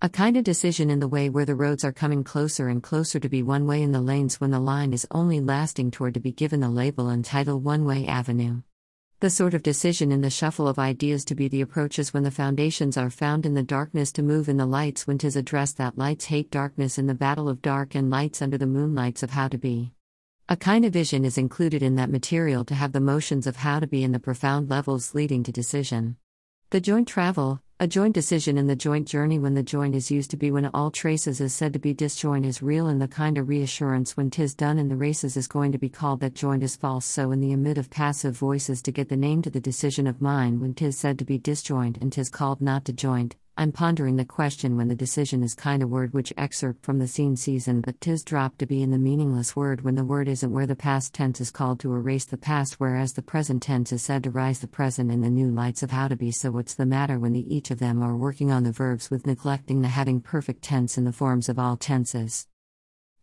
A kind of decision in the way where the roads are coming closer and closer to be one way in the lanes when the line is only lasting toward to be given the label and title One Way Avenue. The sort of decision in the shuffle of ideas to be the approaches when the foundations are found in the darkness to move in the lights when 'tis addressed that lights hate darkness in the battle of dark and lights under the moonlights of how to be. A kind of vision is included in that material to have the motions of how to be in the profound levels leading to decision. The joint travel, a joint decision in the joint journey when the joint is used to be when all traces is said to be disjoint is real and the kind of reassurance when tis done in the races is going to be called that joint is false. So in the emit of passive voices to get the name to the decision of mind when tis said to be disjoint and tis called not to joint, I'm pondering the question when the decision is kind of word which excerpt from the scene season, but tis dropped to be in the meaningless word when the word isn't where the past tense is called to erase the past, whereas the present tense is said to rise the present in the new lights of how to be. So, what's the matter when the each of them are working on the verbs with neglecting the having perfect tense in the forms of all tenses?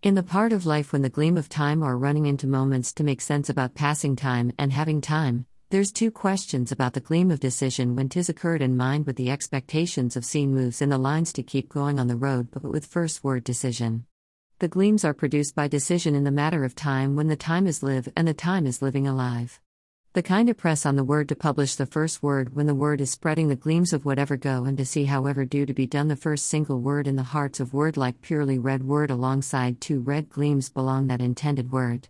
In the part of life when the gleam of time are running into moments to make sense about passing time and having time, there's two questions about the gleam of decision when tis occurred in mind with the expectations of seeing moves in the lines to keep going on the road but with first word decision. The gleams are produced by decision in the matter of time when the time is live and the time is living alive. The kind of press on the word to publish the first word when the word is spreading the gleams of whatever go and to see however due to be done the first single word in the hearts of word like purely red word alongside two red gleams belong that intended word.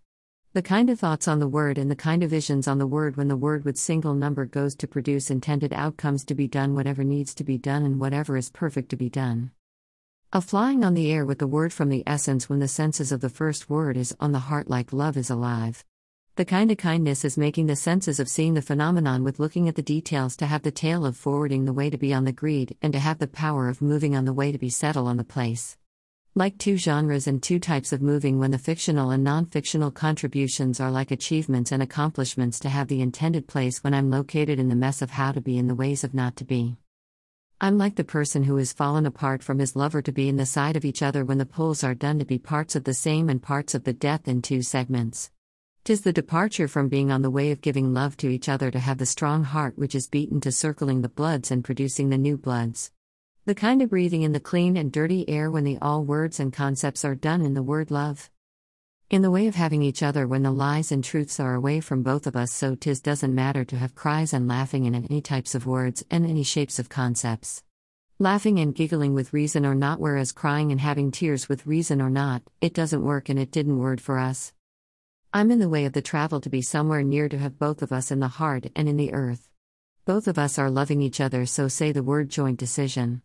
The kind of thoughts on the word and the kind of visions on the word when the word with single number goes to produce intended outcomes to be done, whatever needs to be done, and whatever is perfect to be done. A flying on the air with the word from the essence when the senses of the first word is on the heart like love is alive. The kind of kindness is making the senses of seeing the phenomenon with looking at the details to have the tail of forwarding the way to be on the greed and to have the power of moving on the way to be settle on the place. Like two genres and two types of moving, when the fictional and non fictional contributions are like achievements and accomplishments to have the intended place when I'm located in the mess of how to be in the ways of not to be. I'm like the person who has fallen apart from his lover to be in the side of each other when the pulls are done to be parts of the same and parts of the death in two segments. Tis the departure from being on the way of giving love to each other to have the strong heart which is beaten to circling the bloods and producing the new bloods. The kind of breathing in the clean and dirty air when the all words and concepts are done in the word love. In the way of having each other when the lies and truths are away from both of us, so tis doesn't matter to have cries and laughing in any types of words and any shapes of concepts. Laughing and giggling with reason or not, whereas crying and having tears with reason or not, it doesn't work and it didn't word for us. I'm in the way of the travel to be somewhere near to have both of us in the heart and in the earth. Both of us are loving each other, so say the word joint decision.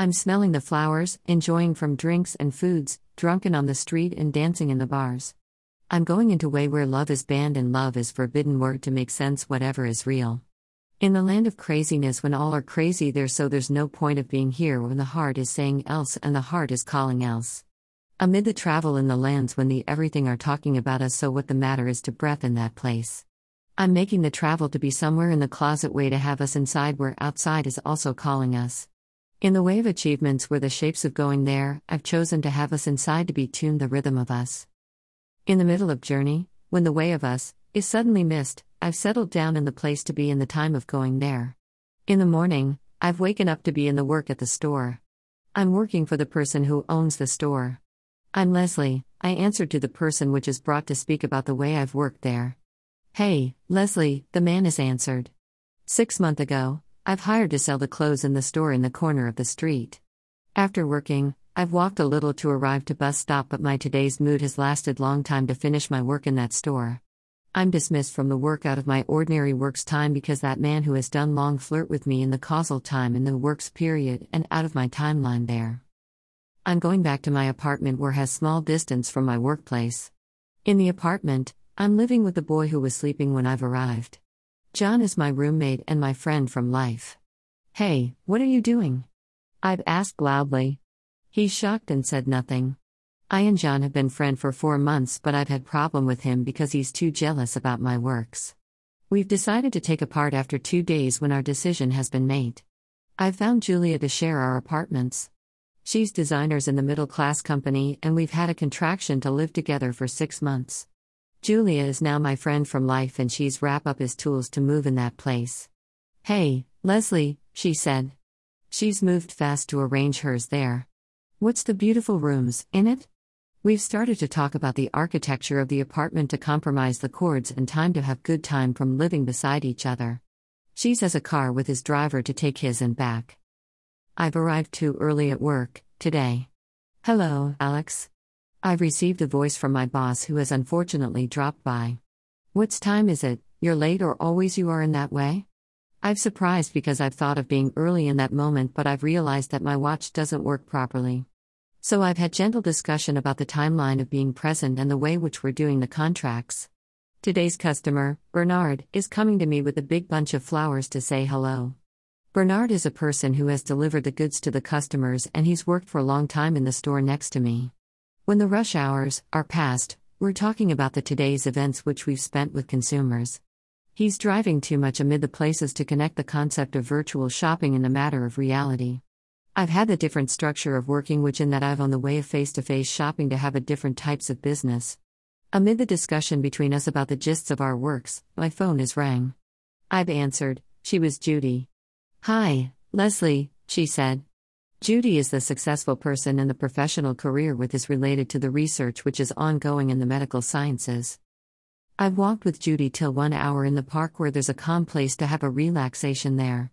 I'm smelling the flowers, enjoying from drinks and foods, drunken on the street and dancing in the bars. I'm going into way where love is banned and love is forbidden word to make sense whatever is real. In the land of craziness when all are crazy there so there's no point of being here when the heart is saying else and the heart is calling else. Amid the travel in the lands when the everything are talking about us so what the matter is to breath in that place. I'm making the travel to be somewhere in the closet way to have us inside where outside is also calling us. In the way of achievements were the shapes of going there, I've chosen to have us inside to be tuned the rhythm of us. In the middle of journey, when the way of us is suddenly missed, I've settled down in the place to be in the time of going there. In the morning, I've waken up to be in the work at the store. I'm working for the person who owns the store. I'm Leslie, I answered to the person which is brought to speak about the way I've worked there. Hey, Leslie, the man is answered. Six month ago, I've hired to sell the clothes in the store in the corner of the street. After working, I've walked a little to arrive to bus stop but my today's mood has lasted long time to finish my work in that store. I'm dismissed from the work out of my ordinary works time because that man who has done long flirt with me in the causal time in the works period and out of my timeline there. I'm going back to my apartment where has small distance from my workplace. In the apartment, I'm living with the boy who was sleeping when I've arrived. John is my roommate and my friend from life. Hey, what are you doing? I've asked loudly. He's shocked and said nothing. I and John have been friend for 4 months but I've had problem with him because he's too jealous about my works. We've decided to take apart after 2 days when our decision has been made. I've found Julia to share our apartments. She's designers in the middle class company and we've had a contraction to live together for 6 months. Julia is now my friend from life and she's wrap up his tools to move in that place. Hey, Leslie, she said. She's moved fast to arrange hers there. What's the beautiful rooms in it? We've started to talk about the architecture of the apartment to compromise the cords and time to have good time from living beside each other. She's has a car with his driver to take his and back. I've arrived too early at work today. Hello, Alex. I've received a voice from my boss who has unfortunately dropped by. What's time is it? You're late or always you are in that way? I've surprised because I've thought of being early in that moment, but I've realized that my watch doesn't work properly. So I've had gentle discussion about the timeline of being present and the way which we're doing the contracts. Today's customer, Bernard, is coming to me with a big bunch of flowers to say hello. Bernard is a person who has delivered the goods to the customers and he's worked for a long time in the store next to me. When the rush hours are past, we're talking about the today's events which we've spent with consumers. He's driving too much amid the places to connect the concept of virtual shopping in the matter of reality. I've had the different structure of working, which in that I've on the way of face to face shopping to have a different types of business. Amid the discussion between us about the gists of our works, my phone is rang. I've answered, she was Judy. Hi, Leslie, she said. Judy is the successful person in the professional career with is related to the research which is ongoing in the medical sciences. I've walked with Judy till one hour in the park where there's a calm place to have a relaxation there.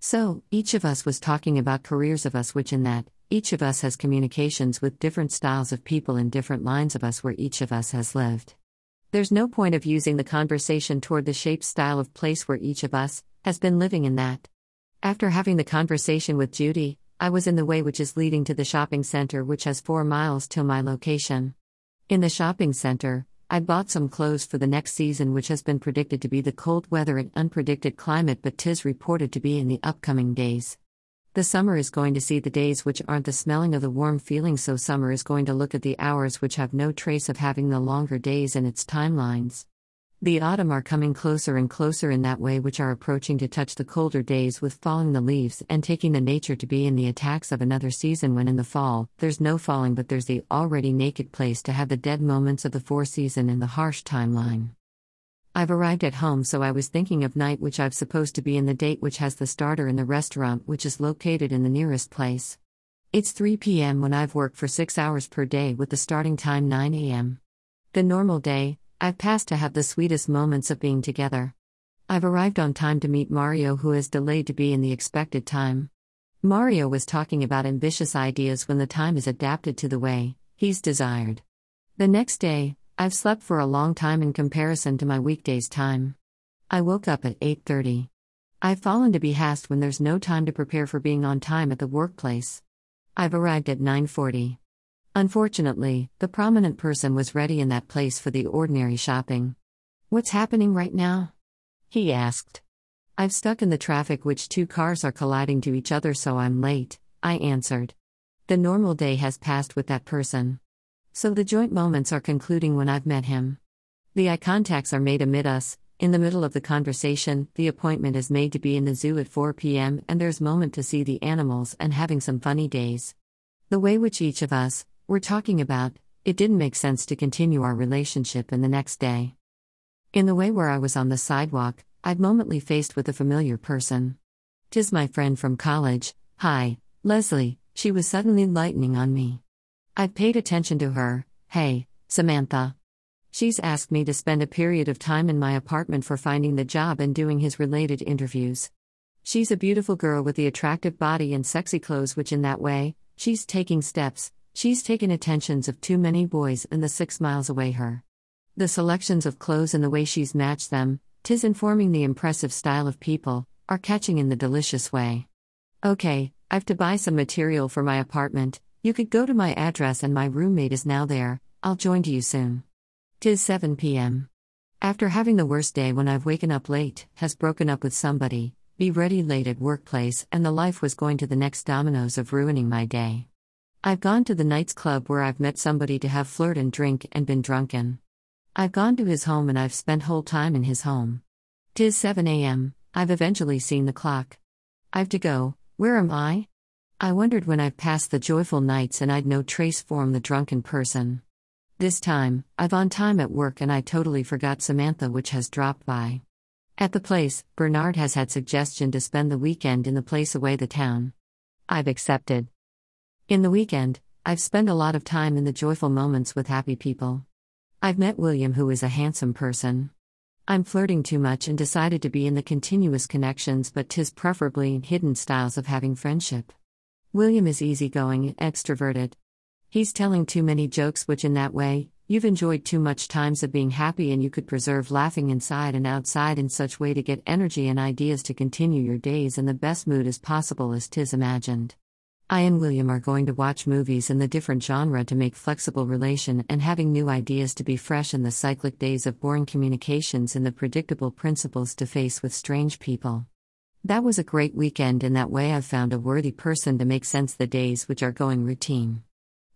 So, each of us was talking about careers of us, which in that, each of us has communications with different styles of people in different lines of us where each of us has lived. There's no point of using the conversation toward the shape style of place where each of us has been living in that. After having the conversation with Judy, I was in the way which is leading to the shopping center, which has four miles till my location. In the shopping center, I bought some clothes for the next season, which has been predicted to be the cold weather and unpredicted climate, but tis reported to be in the upcoming days. The summer is going to see the days which aren't the smelling of the warm feeling, so summer is going to look at the hours which have no trace of having the longer days in its timelines. The autumn are coming closer and closer in that way, which are approaching to touch the colder days with falling the leaves and taking the nature to be in the attacks of another season. When in the fall, there's no falling, but there's the already naked place to have the dead moments of the four season in the harsh timeline. I've arrived at home, so I was thinking of night, which I've supposed to be in the date, which has the starter in the restaurant, which is located in the nearest place. It's 3 p.m. when I've worked for six hours per day with the starting time 9 a.m. The normal day, I've passed to have the sweetest moments of being together. I've arrived on time to meet Mario, who has delayed to be in the expected time. Mario was talking about ambitious ideas when the time is adapted to the way he's desired. The next day, I've slept for a long time in comparison to my weekdays time. I woke up at 8:30. I've fallen to be hast when there's no time to prepare for being on time at the workplace. I've arrived at 9:40. Unfortunately, the prominent person was ready in that place for the ordinary shopping. What's happening right now? He asked. I've stuck in the traffic, which two cars are colliding to each other, so I'm late, I answered. The normal day has passed with that person. So the joint moments are concluding when I've met him. The eye contacts are made amid us. In the middle of the conversation, the appointment is made to be in the zoo at 4 p.m., and there's moment to see the animals and having some funny days. The way which each of us, we're talking about, it didn't make sense to continue our relationship in the next day. In the way where I was on the sidewalk, I'd momently faced with a familiar person. Tis my friend from college, hi, Leslie, she was suddenly lightening on me. I'd paid attention to her, hey, Samantha. She's asked me to spend a period of time in my apartment for finding the job and doing his related interviews. She's a beautiful girl with the attractive body and sexy clothes, which in that way, she's taking steps, She's taken attentions of too many boys in the six miles away her. The selections of clothes and the way she's matched them, tis informing the impressive style of people, are catching in the delicious way. Okay, I've to buy some material for my apartment. You could go to my address and my roommate is now there. I'll join to you soon. Tis 7 p.m. After having the worst day when I've waken up late, has broken up with somebody, be ready late at workplace, and the life was going to the next dominoes of ruining my day. I've gone to the night's club where I've met somebody to have flirt and drink and been drunken. I've gone to his home and I've spent whole time in his home. Tis 7 a.m., I've eventually seen the clock. I've to go, where am I? I wondered when I've passed the joyful nights and I'd no trace form the drunken person. This time, I've on time at work and I totally forgot Samantha, which has dropped by. At the place, Bernard has had suggestion to spend the weekend in the place away the town. I've accepted. In the weekend, I've spent a lot of time in the joyful moments with happy people. I've met William, who is a handsome person. I'm flirting too much and decided to be in the continuous connections, but tis preferably in hidden styles of having friendship. William is easygoing and extroverted. He's telling too many jokes, which in that way, you've enjoyed too much times of being happy and you could preserve laughing inside and outside in such way to get energy and ideas to continue your days in the best mood as possible as tis imagined. I and William are going to watch movies in the different genre to make flexible relation and having new ideas to be fresh in the cyclic days of boring communications and the predictable principles to face with strange people. That was a great weekend in that way I've found a worthy person to make sense the days which are going routine.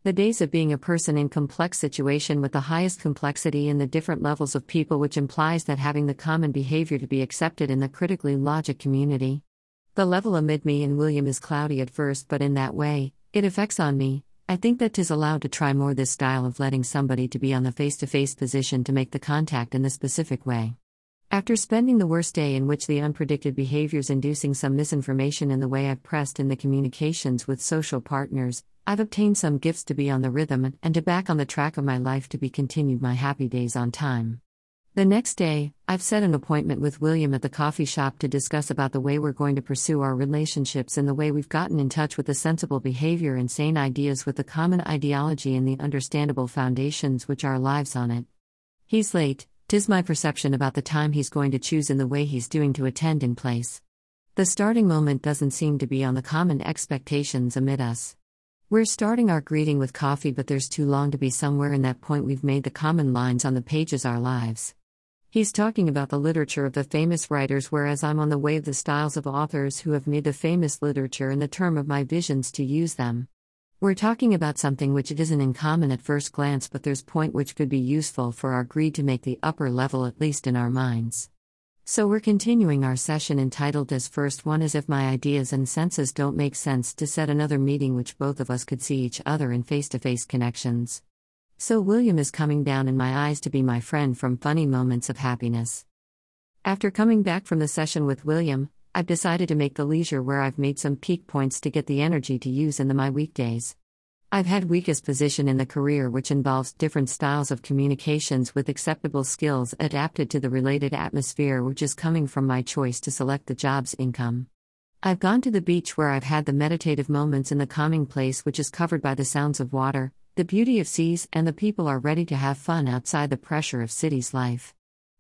The days of being a person in complex situation with the highest complexity in the different levels of people which implies that having the common behavior to be accepted in the critically logic community, the level amid me and William is cloudy at first, but in that way, it affects on me. I think that tis allowed to try more this style of letting somebody to be on the face to face position to make the contact in the specific way. After spending the worst day in which the unpredicted behaviors inducing some misinformation in the way I've pressed in the communications with social partners, I've obtained some gifts to be on the rhythm and to back on the track of my life to be continued my happy days on time. The next day, I've set an appointment with William at the coffee shop to discuss about the way we're going to pursue our relationships and the way we've gotten in touch with the sensible behavior and sane ideas with the common ideology and the understandable foundations which our lives on it. He's late, tis my perception about the time he's going to choose in the way he's doing to attend in place. The starting moment doesn't seem to be on the common expectations amid us. We're starting our greeting with coffee, but there's too long to be somewhere in that point we've made the common lines on the pages our lives. He's talking about the literature of the famous writers, whereas I'm on the way of the styles of authors who have made the famous literature in the term of my visions to use them. We're talking about something which isn't in common at first glance, but there's point which could be useful for our greed to make the upper level at least in our minds. So we're continuing our session entitled as first one as if my ideas and senses don't make sense to set another meeting which both of us could see each other in face to face connections. So William is coming down in my eyes to be my friend from funny moments of happiness. After coming back from the session with William, I've decided to make the leisure where I've made some peak points to get the energy to use in the my weekdays. I've had weakest position in the career which involves different styles of communications with acceptable skills adapted to the related atmosphere which is coming from my choice to select the job's income. I've gone to the beach where I've had the meditative moments in the calming place which is covered by the sounds of water, the beauty of seas, and the people are ready to have fun outside the pressure of city's life.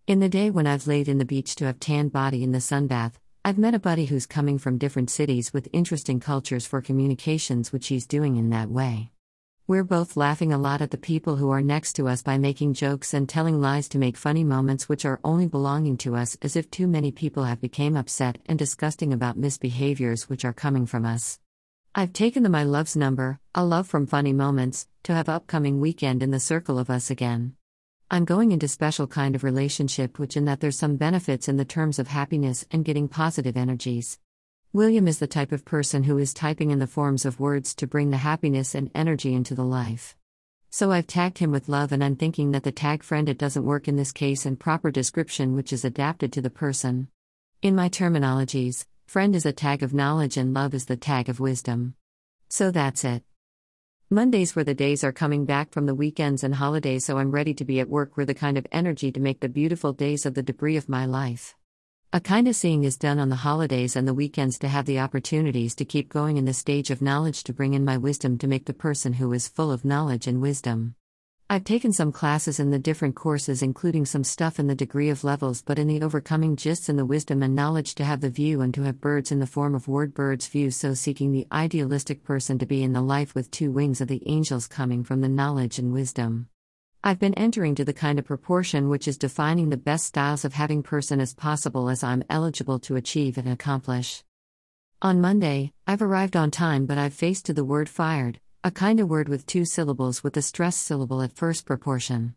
In the day when I've laid in the beach to have tanned body in the sunbath, I've met a buddy who's coming from different cities with interesting cultures for communications, which he's doing in that way. We're both laughing a lot at the people who are next to us by making jokes and telling lies to make funny moments which are only belonging to us as if too many people have become upset and disgusting about misbehaviors which are coming from us. I've taken the My Love's number, a love from funny moments, to have upcoming weekend in the circle of us again. I'm going into special kind of relationship which in that there's some benefits in the terms of happiness and getting positive energies. William is the type of person who is typing in the forms of words to bring the happiness and energy into the life. So I've tagged him with love and I'm thinking that the tag friend it doesn't work in this case and proper description which is adapted to the person. In my terminologies, Friend is a tag of knowledge and love is the tag of wisdom. So that's it. Mondays where the days are coming back from the weekends and holidays, so I'm ready to be at work with the kind of energy to make the beautiful days of the debris of my life. A kind of seeing is done on the holidays and the weekends to have the opportunities to keep going in the stage of knowledge to bring in my wisdom to make the person who is full of knowledge and wisdom. I've taken some classes in the different courses, including some stuff in the degree of levels, but in the overcoming gists and the wisdom and knowledge to have the view and to have birds in the form of word birds view, so seeking the idealistic person to be in the life with two wings of the angels coming from the knowledge and wisdom. I've been entering to the kind of proportion which is defining the best styles of having person as possible as I'm eligible to achieve and accomplish. On Monday, I've arrived on time, but I've faced to the word fired, a kind of word with two syllables with a stress syllable at first proportion.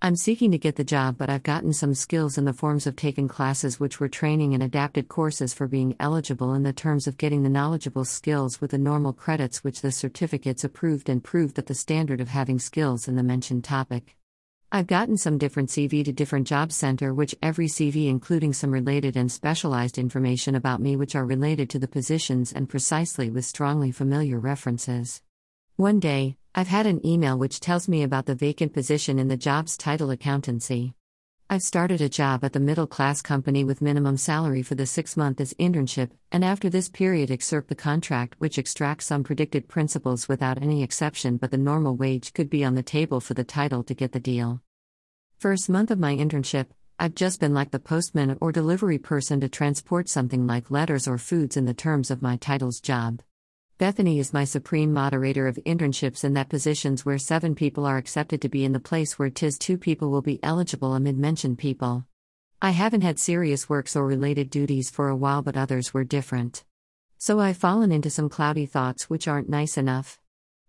I'm seeking to get the job, but I've gotten some skills in the forms of taking classes which were training and adapted courses for being eligible in the terms of getting the knowledgeable skills with the normal credits which the certificates approved and proved that the standard of having skills in the mentioned topic. I've gotten some different CV to different job center which every CV including some related and specialized information about me which are related to the positions and precisely with strongly familiar references. One day, I've had an email which tells me about the vacant position in the job's title accountancy. I've started a job at the middle class company with minimum salary for the six month as internship, and after this period, excerpt the contract, which extracts some predicted principles without any exception, but the normal wage could be on the table for the title to get the deal. First month of my internship, I've just been like the postman or delivery person to transport something like letters or foods in the terms of my title's job. Bethany is my supreme moderator of internships in that positions where seven people are accepted to be in the place where tis two people will be eligible amid mentioned people. I haven't had serious works or related duties for a while, but others were different. So I've fallen into some cloudy thoughts which aren't nice enough.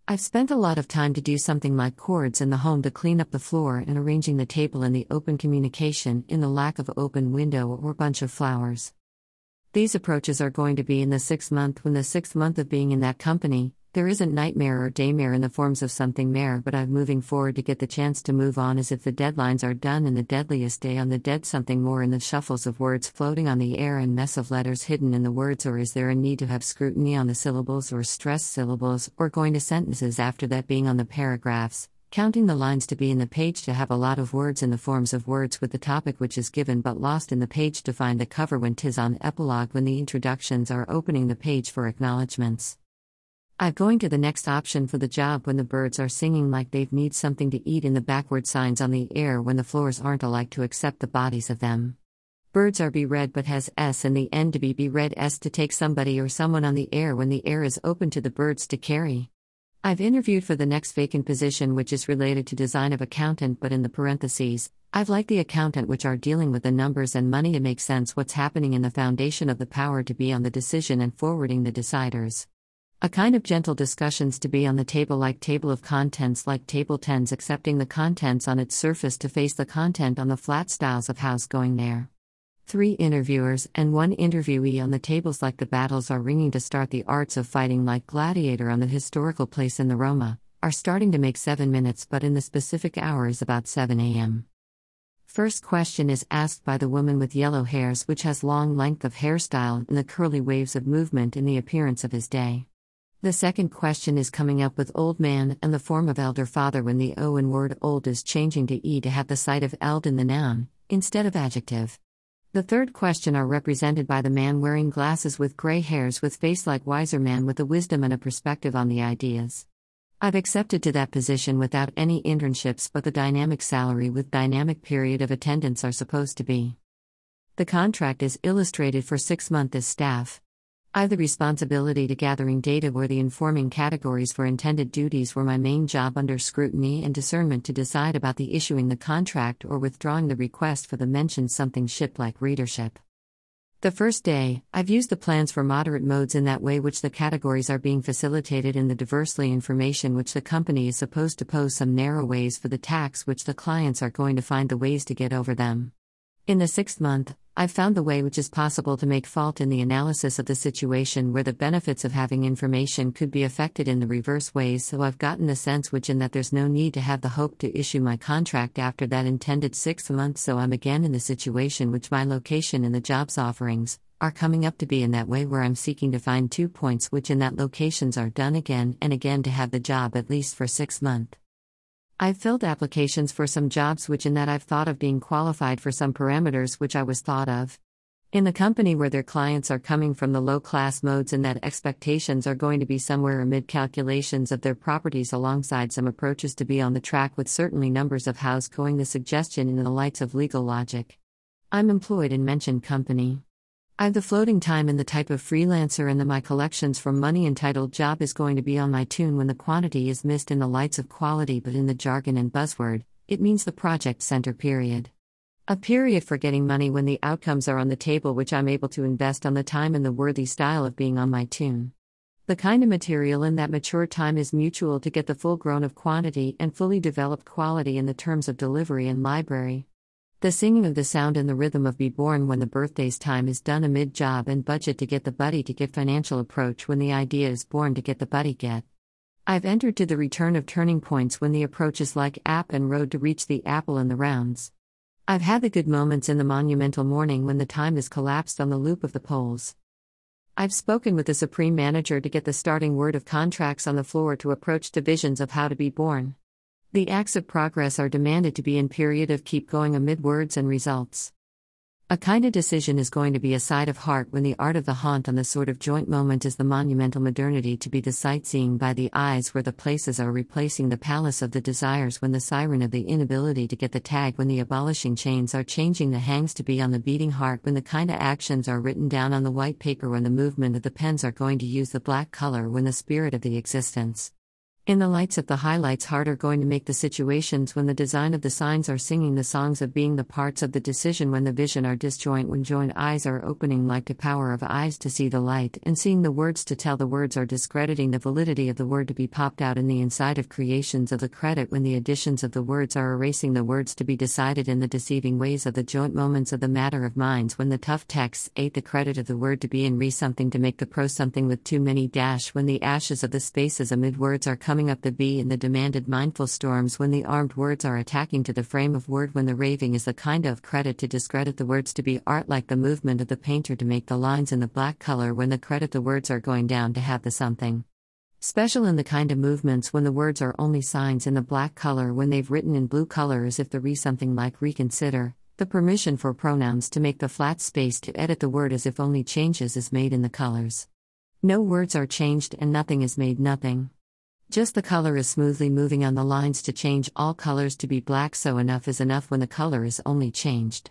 I've spent a lot of time to do something like chords in the home to clean up the floor and arranging the table in the open communication in the lack of open window or bunch of flowers. These approaches are going to be in the sixth month. When the sixth month of being in that company, there isn't nightmare or daymare in the forms of something mare, but I'm moving forward to get the chance to move on as if the deadlines are done and the deadliest day on the dead something more in the shuffles of words floating on the air and mess of letters hidden in the words or is there a need to have scrutiny on the syllables or stress syllables or going to sentences after that being on the paragraphs, counting the lines to be in the page to have a lot of words in the forms of words with the topic which is given but lost in the page to find the cover when tis on epilogue when the introductions are opening the page for acknowledgments. I'm going to the next option for the job when the birds are singing like they've need something to eat in the backward signs on the air when the floors aren't alike to accept the bodies of them. Birds are be read but has S in the end to be be read S to take somebody or someone on the air when the air is open to the birds to carry. I've interviewed for the next vacant position, which is related to design of accountant, but in the parentheses, I've liked the accountant, which are dealing with the numbers and money to make sense what's happening in the foundation of the power to be on the decision and forwarding the deciders. A kind of gentle discussions to be on the table, like table of contents, like table tens, accepting the contents on its surface to face the content on the flat styles of house going there three interviewers and one interviewee on the tables like the battles are ringing to start the arts of fighting like gladiator on the historical place in the Roma, are starting to make 7 minutes but in the specific hour is about 7 a.m. First question is asked by the woman with yellow hairs which has long length of hairstyle and the curly waves of movement in the appearance of his day. The second question is coming up with old man and the form of elder father when the O in word old is changing to E to have the site of eld in the noun, instead of adjective. The third question are represented by the man wearing glasses with gray hairs with face like wiser man with a wisdom and a perspective on the ideas. I've accepted to that position without any internships but the dynamic salary with dynamic period of attendance are supposed to be. The contract is illustrated for 6 months as staff. I the responsibility to gathering data where the informing categories for intended duties were my main job under scrutiny and discernment to decide about the issuing the contract or withdrawing the request for the mentioned something ship like readership. The first day, I've used the plans for moderate modes in that way which the categories are being facilitated in the diversely information which the company is supposed to pose some narrow ways for the tax which the clients are going to find the ways to get over them. In the sixth month, I've found the way which is possible to make fault in the analysis of the situation where the benefits of having information could be affected in the reverse ways, so I've gotten the sense which in that there's no need to have the hope to issue my contract after that intended sixth month, so I'm again in the situation which my location in the jobs offerings are coming up to be in that way where I'm seeking to find two points which in that locations are done again and again to have the job at least for six month. I've filled applications for some jobs which in that I've thought of being qualified for some parameters which I was thought of. In the company where their clients are coming from the low class modes and that expectations are going to be somewhere amid calculations of their properties alongside some approaches to be on the track with certainly numbers of house going the suggestion in the lights of legal logic. I'm employed in mentioned company. I've the floating time in the type of freelancer and the my collections from money entitled job is going to be on my tune when the quantity is missed in the lights of quality but in the jargon and buzzword, it means the project center period. A period for getting money when the outcomes are on the table which I'm able to invest on the time and the worthy style of being on my tune. The kind of material in that mature time is mutual to get the full grown of quantity and fully developed quality in the terms of delivery and library. The singing of the sound and the rhythm of Be Born when the birthday's time is done amid job and budget to get the buddy to get financial approach when the idea is born to get the buddy get. I've entered to the return of turning points when the approach is like app and road to reach the apple in the rounds. I've had the good moments in the monumental morning when the time is collapsed on the loop of the poles. I've spoken with the supreme manager to get the starting word of contracts on the floor to approach divisions of how to be born. The acts of progress are demanded to be in period of keep going amid words and results. A kind of decision is going to be a side of heart when the art of the haunt on the sort of joint moment is the monumental modernity to be the sightseeing by the eyes where the places are replacing the palace of the desires when the siren of the inability to get the tag when the abolishing chains are changing the hangs to be on the beating heart when the kind of actions are written down on the white paper when the movement of the pens are going to use the black color when the spirit of the existence in the lights of the highlights, heart are going to make the situations when the design of the signs are singing the songs of being the parts of the decision when the vision are disjoint when joined eyes are opening like the power of eyes to see the light and seeing the words to tell the words are discrediting the validity of the word to be popped out in the inside of creations of the credit when the additions of the words are erasing the words to be decided in the deceiving ways of the joint moments of the matter of minds when the tough texts ate the credit of the word to be in re something to make the pro something with too many dash when the ashes of the spaces amid words are coming coming up the B in the demanded mindful storms when the armed words are attacking to the frame of word when the raving is the kind of credit to discredit the words to be art like the movement of the painter to make the lines in the black color when the credit the words are going down to have the something. Special in the kind of movements when the words are only signs in the black color when they've written in blue color as if the re something like reconsider, the permission for pronouns to make the flat space to edit the word as if only changes is made in the colors. No words are changed and nothing is made nothing. Just the color is smoothly moving on the lines to change all colors to be black, so enough is enough when the color is only changed.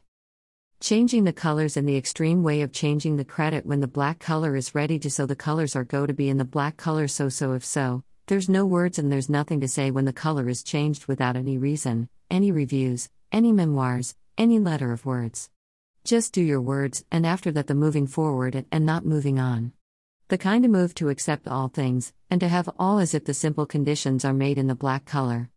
Changing the colors in the extreme way of changing the credit when the black color is ready to so the colors are go to be in the black color so so if so, there's no words and there's nothing to say when the color is changed without any reason, any reviews, any memoirs, any letter of words. Just do your words, and after that, the moving forward and not moving on. The kind of move to accept all things, and to have all as if the simple conditions are made in the black color.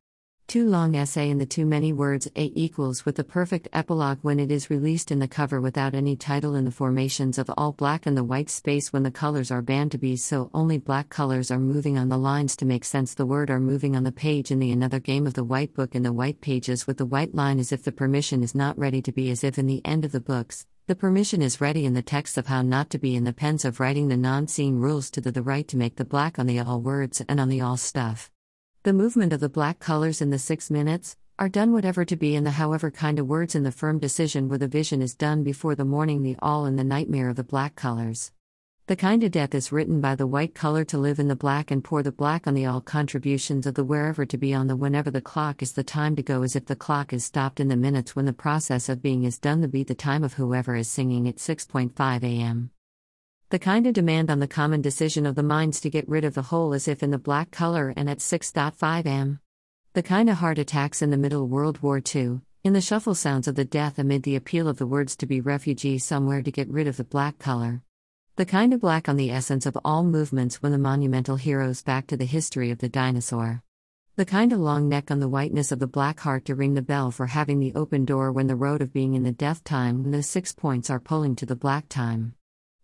Too long essay in the too many words A equals with the perfect epilogue when it is released in the cover without any title in the formations of all black and the white space when the colors are banned to be so only black colors are moving on the lines to make sense the word are moving on the page in the another game of the white book in the white pages with the white line as if the permission is not ready to be as if in the end of the books the permission is ready in the text of how not to be in the pens of writing the non seeing rules to the, the right to make the black on the all words and on the all stuff. The movement of the black colors in the six minutes are done whatever to be in the however kind of words in the firm decision where the vision is done before the morning the all in the nightmare of the black colors. The kind of death is written by the white color to live in the black and pour the black on the all contributions of the wherever to be on the whenever the clock is the time to go as if the clock is stopped in the minutes when the process of being is done the beat the time of whoever is singing at 6.5 am. The kind of demand on the common decision of the minds to get rid of the whole as if in the black color and at 6.5 am. The kind of heart attacks in the middle World War II, in the shuffle sounds of the death amid the appeal of the words to be refugee somewhere to get rid of the black color. The kind of black on the essence of all movements when the monumental heroes back to the history of the dinosaur. The kind of long neck on the whiteness of the black heart to ring the bell for having the open door when the road of being in the death time when the six points are pulling to the black time.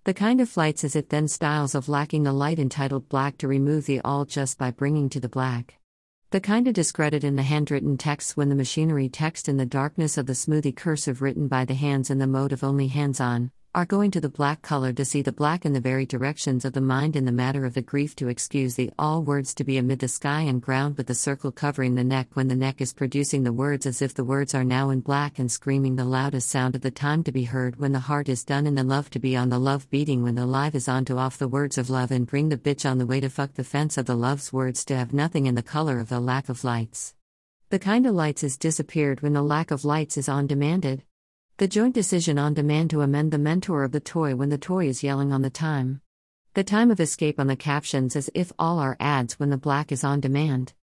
The kind of flights as it then styles of lacking the light entitled black to remove the all just by bringing to the black. The kind of discredit in the handwritten texts when the machinery text in the darkness of the smoothie cursive written by the hands in the mode of only hands on, are going to the black color to see the black in the very directions of the mind in the matter of the grief to excuse the all words to be amid the sky and ground with the circle covering the neck when the neck is producing the words as if the words are now in black and screaming the loudest sound of the time to be heard when the heart is done in the love to be on the love beating when the live is on to off the words of love and bring the bitch on the way to fuck the fence of the love's words to have nothing in the color of the lack of lights. The kind of lights is disappeared when the lack of lights is on demanded. The joint decision on demand to amend the mentor of the toy when the toy is yelling on the time. The time of escape on the captions as if all are ads when the black is on demand.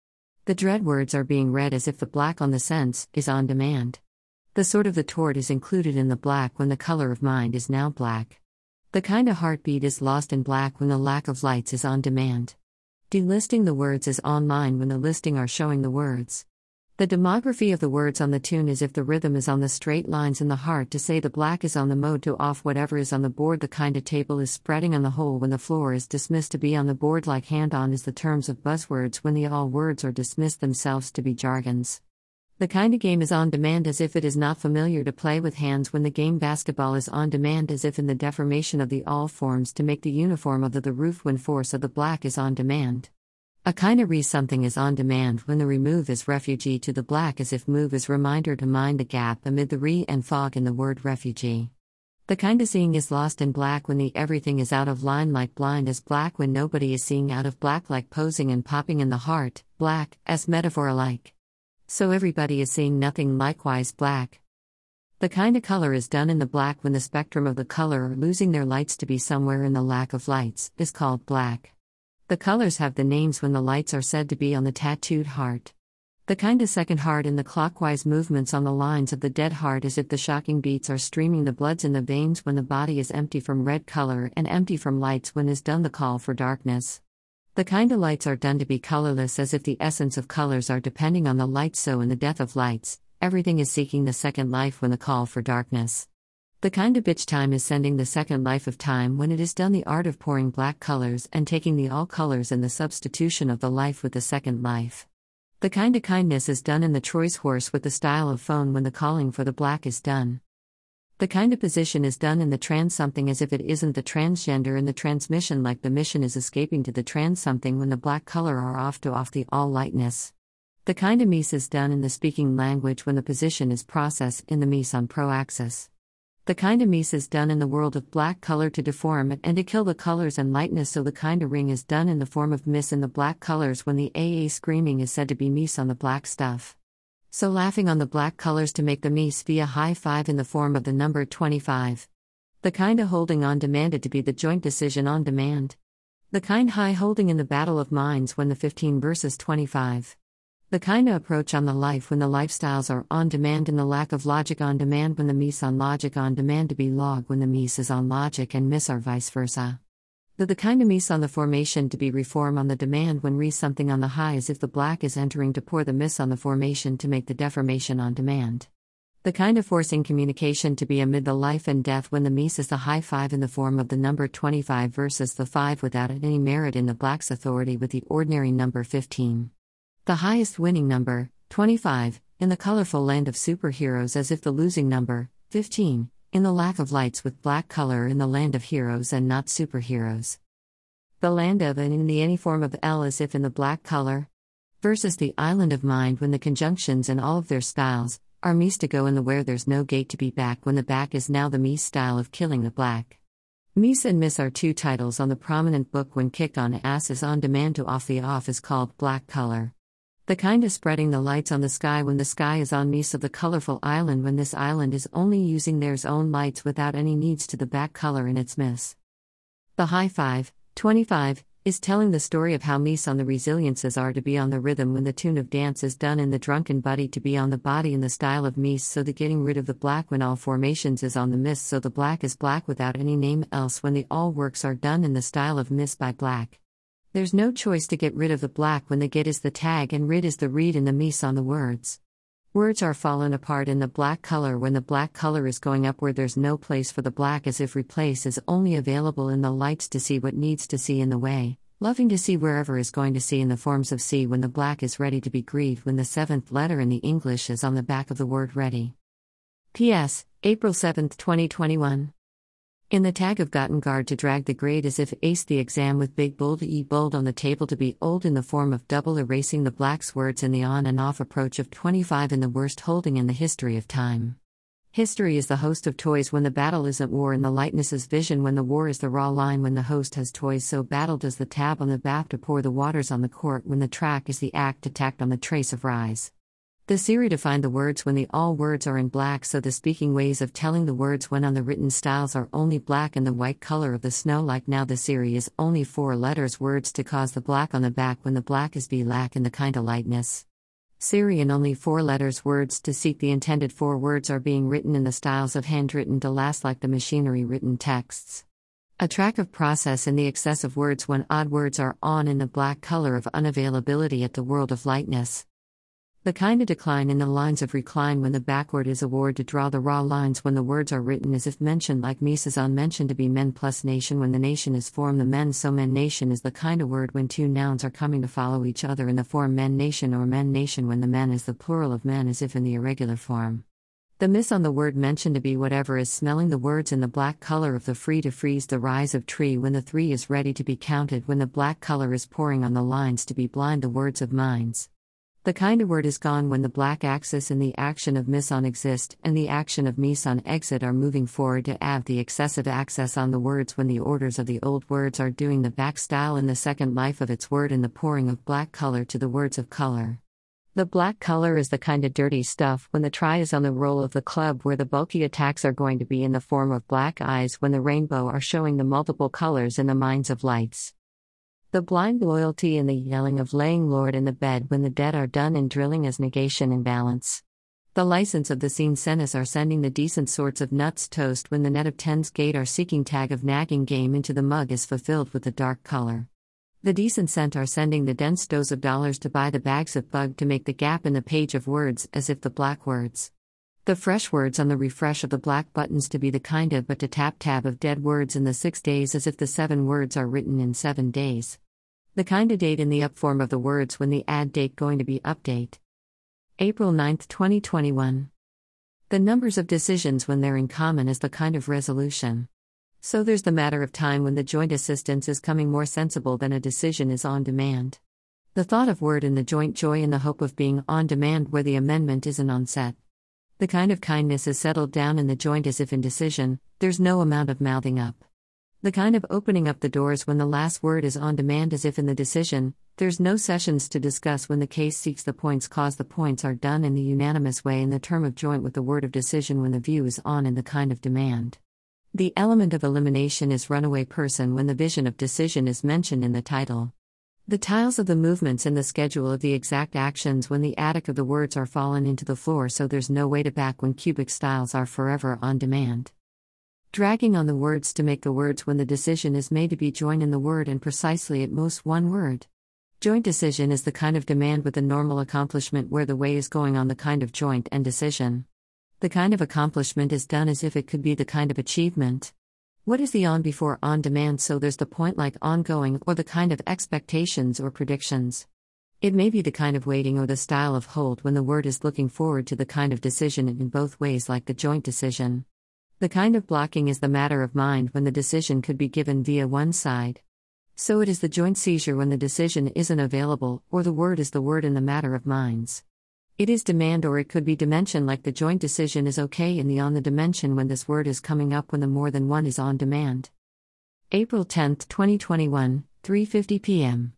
The dread words are being read as if the black on the sense is on demand. The sort of the tort is included in the black when the color of mind is now black. The kind of heartbeat is lost in black when the lack of lights is on demand. Delisting the words is online when the listing are showing the words. The demography of the words on the tune is if the rhythm is on the straight lines in the heart to say the black is on the mode to off whatever is on the board the kind of table is spreading on the whole when the floor is dismissed to be on the board like hand on is the terms of buzzwords when the all words are dismissed themselves to be jargons. The kind of game is on demand as if it is not familiar to play with hands when the game basketball is on demand as if in the deformation of the all forms to make the uniform of the, the roof when force of the black is on demand. A kind of re something is on demand when the remove is refugee to the black as if move is reminder to mind the gap amid the re and fog in the word refugee. The kind of seeing is lost in black when the everything is out of line like blind is black when nobody is seeing out of black like posing and popping in the heart, black, as metaphor alike. So everybody is seeing nothing likewise black. The kind of color is done in the black when the spectrum of the color losing their lights to be somewhere in the lack of lights, is called black. The colors have the names when the lights are said to be on the tattooed heart. The kind of second heart in the clockwise movements on the lines of the dead heart is if the shocking beats are streaming the bloods in the veins when the body is empty from red color and empty from lights when is done the call for darkness. The kind of lights are done to be colorless as if the essence of colors are depending on the light so in the death of lights, everything is seeking the second life when the call for darkness. The kind of bitch time is sending the second life of time when it is done the art of pouring black colors and taking the all colors and the substitution of the life with the second life. The kind of kindness is done in the choice horse with the style of phone when the calling for the black is done. The kind of position is done in the trans something as if it isn't the transgender in the transmission like the mission is escaping to the trans something when the black color are off to off the all lightness. The kind of mise is done in the speaking language when the position is process in the mise on pro axis. The kind of mise is done in the world of black color to deform and to kill the colors and lightness, so the kind of ring is done in the form of miss in the black colors when the AA screaming is said to be mise on the black stuff. So laughing on the black colors to make the mise via high five in the form of the number 25. The kind of holding on demanded to be the joint decision on demand. The kind high holding in the battle of minds when the 15 versus 25. The kind of approach on the life when the lifestyles are on demand and the lack of logic on demand when the mise on logic on demand to be log when the mise is on logic and miss are vice versa. The, the kind of mise on the formation to be reform on the demand when re something on the high as if the black is entering to pour the miss on the formation to make the deformation on demand. The kind of forcing communication to be amid the life and death when the mise is the high five in the form of the number 25 versus the 5 without any merit in the black's authority with the ordinary number 15. The highest winning number, 25, in the colorful land of superheroes as if the losing number, 15, in the lack of lights with black color in the land of heroes and not superheroes. The land of and in the any form of L as if in the black color. Versus the island of mind when the conjunctions and all of their styles are mise to go in the where there's no gate to be back when the back is now the mise style of killing the black. Mise and Miss are two titles on the prominent book when kicked on ass is on demand to off the off is called black color. The kind of spreading the lights on the sky when the sky is on mise of the colorful island when this island is only using theirs own lights without any needs to the back color in its miss. The high five, 25, is telling the story of how mise on the resiliences are to be on the rhythm when the tune of dance is done in the drunken buddy to be on the body in the style of mise so the getting rid of the black when all formations is on the miss so the black is black without any name else when the all works are done in the style of miss by black. There's no choice to get rid of the black when the get is the tag and rid is the read in the mise on the words. Words are fallen apart in the black color when the black color is going up where there's no place for the black as if replace is only available in the lights to see what needs to see in the way, loving to see wherever is going to see in the forms of see when the black is ready to be grieved when the seventh letter in the English is on the back of the word ready. P.S. April 7, 2021. In the tag of gotten guard to drag the grade as if ace the exam with big bold e bold on the table to be old in the form of double erasing the blacks words in the on and off approach of 25 in the worst holding in the history of time. History is the host of toys when the battle isn't war in the lightness is vision when the war is the raw line when the host has toys so battle does the tab on the bath to pour the waters on the court when the track is the act attacked on the trace of rise. The Siri defined the words when the all words are in black, so the speaking ways of telling the words when on the written styles are only black and the white color of the snow. Like now, the Siri is only four letters words to cause the black on the back when the black is be lack in the kind of lightness. Siri and only four letters words to seek the intended four words are being written in the styles of handwritten to last like the machinery written texts. A track of process in the excessive words when odd words are on in the black color of unavailability at the world of lightness. The kind of decline in the lines of recline when the backward is a word to draw the raw lines when the words are written as if mentioned like Mises on mention to be men plus nation when the nation is form the men so men nation is the kind of word when two nouns are coming to follow each other in the form men nation or men nation when the men is the plural of men as if in the irregular form. The miss on the word mentioned to be whatever is smelling the words in the black color of the free to freeze the rise of tree when the three is ready to be counted when the black color is pouring on the lines to be blind the words of minds. The kind of word is gone when the black axis and the action of miss on exist and the action of miss on exit are moving forward to have the excessive access on the words when the orders of the old words are doing the back style in the second life of its word and the pouring of black color to the words of color. The black color is the kind of dirty stuff when the try is on the roll of the club where the bulky attacks are going to be in the form of black eyes when the rainbow are showing the multiple colors in the minds of lights. The blind loyalty and the yelling of laying Lord in the bed when the dead are done and drilling as negation and balance. The license of the scene senis are sending the decent sorts of nuts toast when the net of tens gate are seeking tag of nagging game into the mug is fulfilled with the dark color. The decent cent are sending the dense dose of dollars to buy the bags of bug to make the gap in the page of words as if the black words. The fresh words on the refresh of the black buttons to be the kind of but to tap tab of dead words in the six days as if the seven words are written in seven days. The kind of date in the up form of the words when the add date going to be update. April 9, 2021. The numbers of decisions when they're in common is the kind of resolution. So there's the matter of time when the joint assistance is coming more sensible than a decision is on demand. The thought of word in the joint joy in the hope of being on demand where the amendment isn't on set. The kind of kindness is settled down in the joint as if in decision, there's no amount of mouthing up. The kind of opening up the doors when the last word is on demand as if in the decision, there's no sessions to discuss when the case seeks the points cause the points are done in the unanimous way in the term of joint with the word of decision when the view is on in the kind of demand. The element of elimination is runaway person when the vision of decision is mentioned in the title. The tiles of the movements in the schedule of the exact actions when the attic of the words are fallen into the floor so there's no way to back when cubic styles are forever on demand dragging on the words to make the words when the decision is made to be joined in the word and precisely at most one word. Joint decision is the kind of demand with a normal accomplishment where the way is going on the kind of joint and decision. The kind of accomplishment is done as if it could be the kind of achievement. What is the on before on demand so there's the point like ongoing or the kind of expectations or predictions. It may be the kind of waiting or the style of hold when the word is looking forward to the kind of decision in both ways like the joint decision. The kind of blocking is the matter of mind when the decision could be given via one side. So it is the joint seizure when the decision isn't available, or the word is the word in the matter of minds. It is demand or it could be dimension like the joint decision is okay in the on the dimension when this word is coming up when the more than one is on demand. April 10, 2021, 3:50 p.m.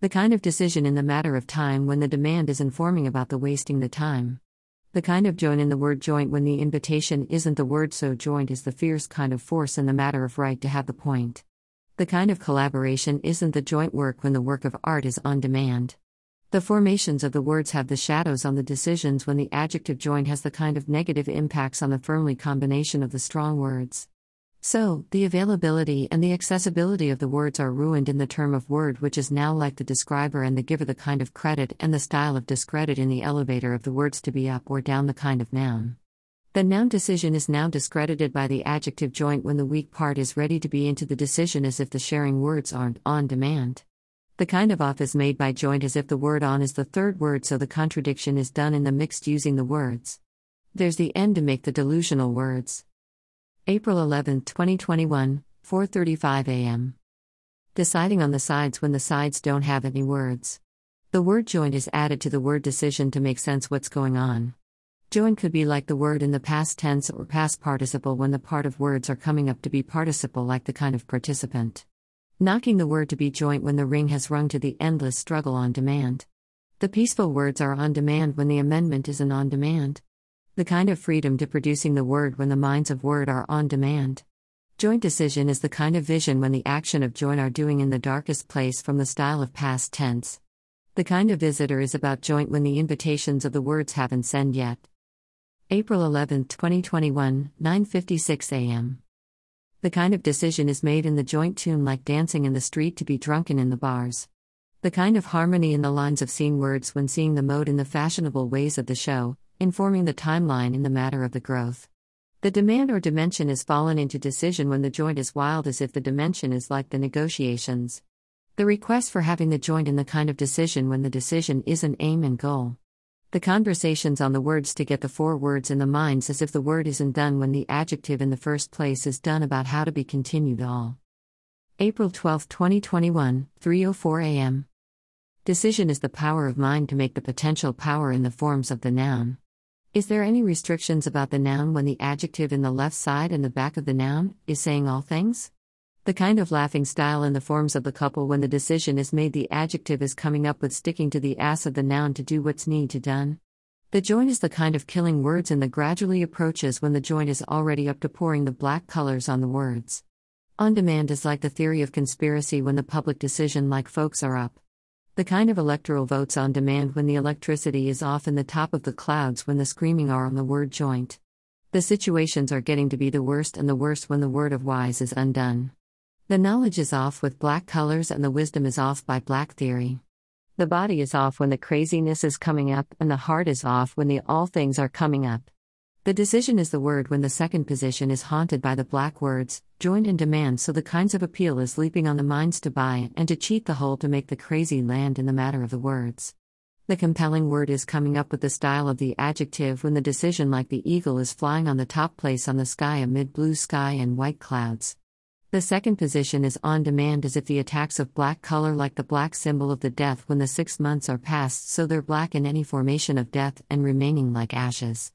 The kind of decision in the matter of time when the demand is informing about the wasting the time. The kind of join in the word joint when the invitation isn't the word so joint is the fierce kind of force in the matter of right to have the point. The kind of collaboration isn't the joint work when the work of art is on demand. The formations of the words have the shadows on the decisions when the adjective joint has the kind of negative impacts on the firmly combination of the strong words. So, the availability and the accessibility of the words are ruined in the term of word, which is now like the describer and the giver, the kind of credit and the style of discredit in the elevator of the words to be up or down, the kind of noun. The noun decision is now discredited by the adjective joint when the weak part is ready to be into the decision as if the sharing words aren't on demand. The kind of off is made by joint as if the word on is the third word, so the contradiction is done in the mixed using the words. There's the end to make the delusional words. April 11, 2021, 4:35 a.m. Deciding on the sides when the sides don't have any words. The word joint is added to the word decision to make sense what's going on. Join could be like the word in the past tense or past participle when the part of words are coming up to be participle like the kind of participant. Knocking the word to be joint when the ring has rung to the endless struggle on demand. The peaceful words are on demand when the amendment isn't on demand the kind of freedom to producing the word when the minds of word are on demand. Joint decision is the kind of vision when the action of join are doing in the darkest place from the style of past tense. The kind of visitor is about joint when the invitations of the words haven't sent yet. April 11, 2021, 9:56 a.m. The kind of decision is made in the joint tune like dancing in the street to be drunken in the bars. The kind of harmony in the lines of seeing words when seeing the mode in the fashionable ways of the show, informing the timeline in the matter of the growth. The demand or dimension is fallen into decision when the joint is wild as if the dimension is like the negotiations. The request for having the joint in the kind of decision when the decision is an aim and goal. The conversations on the words to get the four words in the minds as if the word isn't done when the adjective in the first place is done about how to be continued all. April 12, 2021, 3:04 a.m. Decision is the power of mind to make the potential power in the forms of the noun. Is there any restrictions about the noun when the adjective in the left side and the back of the noun is saying all things? The kind of laughing style in the forms of the couple when the decision is made the adjective is coming up with sticking to the ass of the noun to do what's need to done. The joint is the kind of killing words in the gradually approaches when the joint is already up to pouring the black colors on the words. On demand is like the theory of conspiracy when the public decision like folks are up. The kind of electoral votes on demand when the electricity is off in the top of the clouds when the screaming are on the word joint. The situations are getting to be the worst and the worst when the word of wise is undone. The knowledge is off with black colors and the wisdom is off by black theory. The body is off when the craziness is coming up and the heart is off when the all things are coming up. The decision is the word when the second position is haunted by the black words, joined in demand, so the kinds of appeal is leaping on the minds to buy and to cheat the whole to make the crazy land in the matter of the words. The compelling word is coming up with the style of the adjective when the decision, like the eagle, is flying on the top place on the sky amid blue sky and white clouds. The second position is on demand as if the attacks of black color, like the black symbol of the death when the six months are past, so they're black in any formation of death and remaining like ashes.